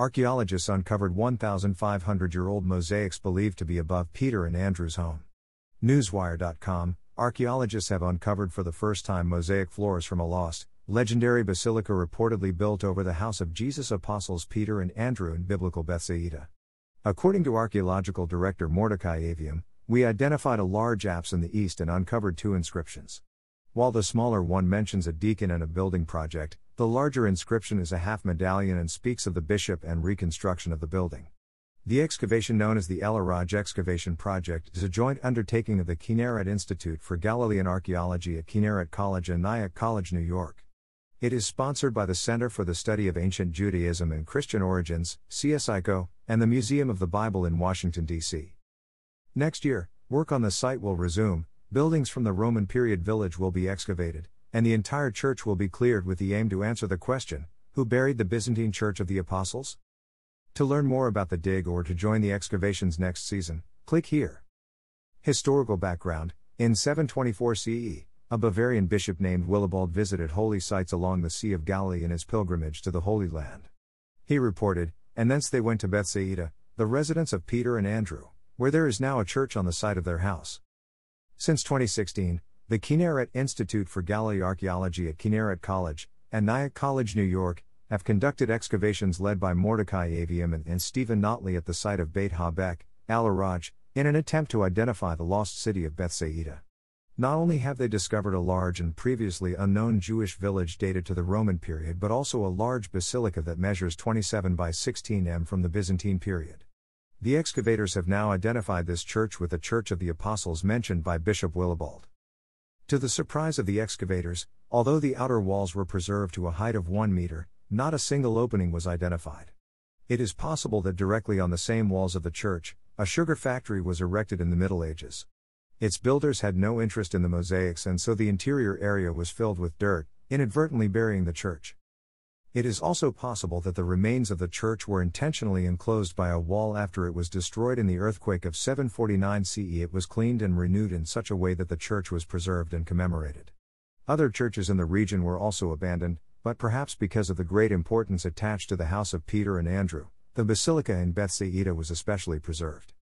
archaeologists uncovered 1,500 year old mosaics believed to be above Peter and Andrew's home. Newswire.com Archaeologists have uncovered for the first time mosaic floors from a lost, legendary basilica reportedly built over the house of Jesus' apostles Peter and Andrew in biblical Bethsaida. According to archaeological director Mordecai Aviam, we identified a large apse in the east and uncovered two inscriptions. While the smaller one mentions a deacon and a building project, the larger inscription is a half medallion and speaks of the bishop and reconstruction of the building. The excavation known as the El Araj Excavation Project is a joint undertaking of the Kinneret Institute for Galilean Archaeology at Kinneret College and Nyack College, New York. It is sponsored by the Center for the Study of Ancient Judaism and Christian Origins, CSICO, and the Museum of the Bible in Washington, D.C. Next year, work on the site will resume, buildings from the Roman period village will be excavated, and the entire church will be cleared with the aim to answer the question who buried the Byzantine Church of the Apostles? To learn more about the dig or to join the excavations next season, click here. Historical background In 724 CE, a Bavarian bishop named Willibald visited holy sites along the Sea of Galilee in his pilgrimage to the Holy Land. He reported, and thence they went to Bethsaida, the residence of Peter and Andrew, where there is now a church on the site of their house. Since 2016, the Kinneret Institute for Galilee Archaeology at Kinneret College and Nyack College, New York, have conducted excavations led by Mordecai Aviam and, and Steven Notley at the site of Beit HaBek, Al Araj, in an attempt to identify the lost city of Bethsaida. Not only have they discovered a large and previously unknown Jewish village dated to the Roman period, but also a large basilica that measures 27 by 16 m from the Byzantine period. The excavators have now identified this church with the Church of the Apostles mentioned by Bishop Willibald. To the surprise of the excavators, although the outer walls were preserved to a height of 1 meter, not a single opening was identified. It is possible that directly on the same walls of the church, a sugar factory was erected in the Middle Ages. Its builders had no interest in the mosaics, and so the interior area was filled with dirt, inadvertently burying the church. It is also possible that the remains of the church were intentionally enclosed by a wall after it was destroyed in the earthquake of 749 CE. It was cleaned and renewed in such a way that the church was preserved and commemorated. Other churches in the region were also abandoned, but perhaps because of the great importance attached to the house of Peter and Andrew, the basilica in Bethsaida was especially preserved.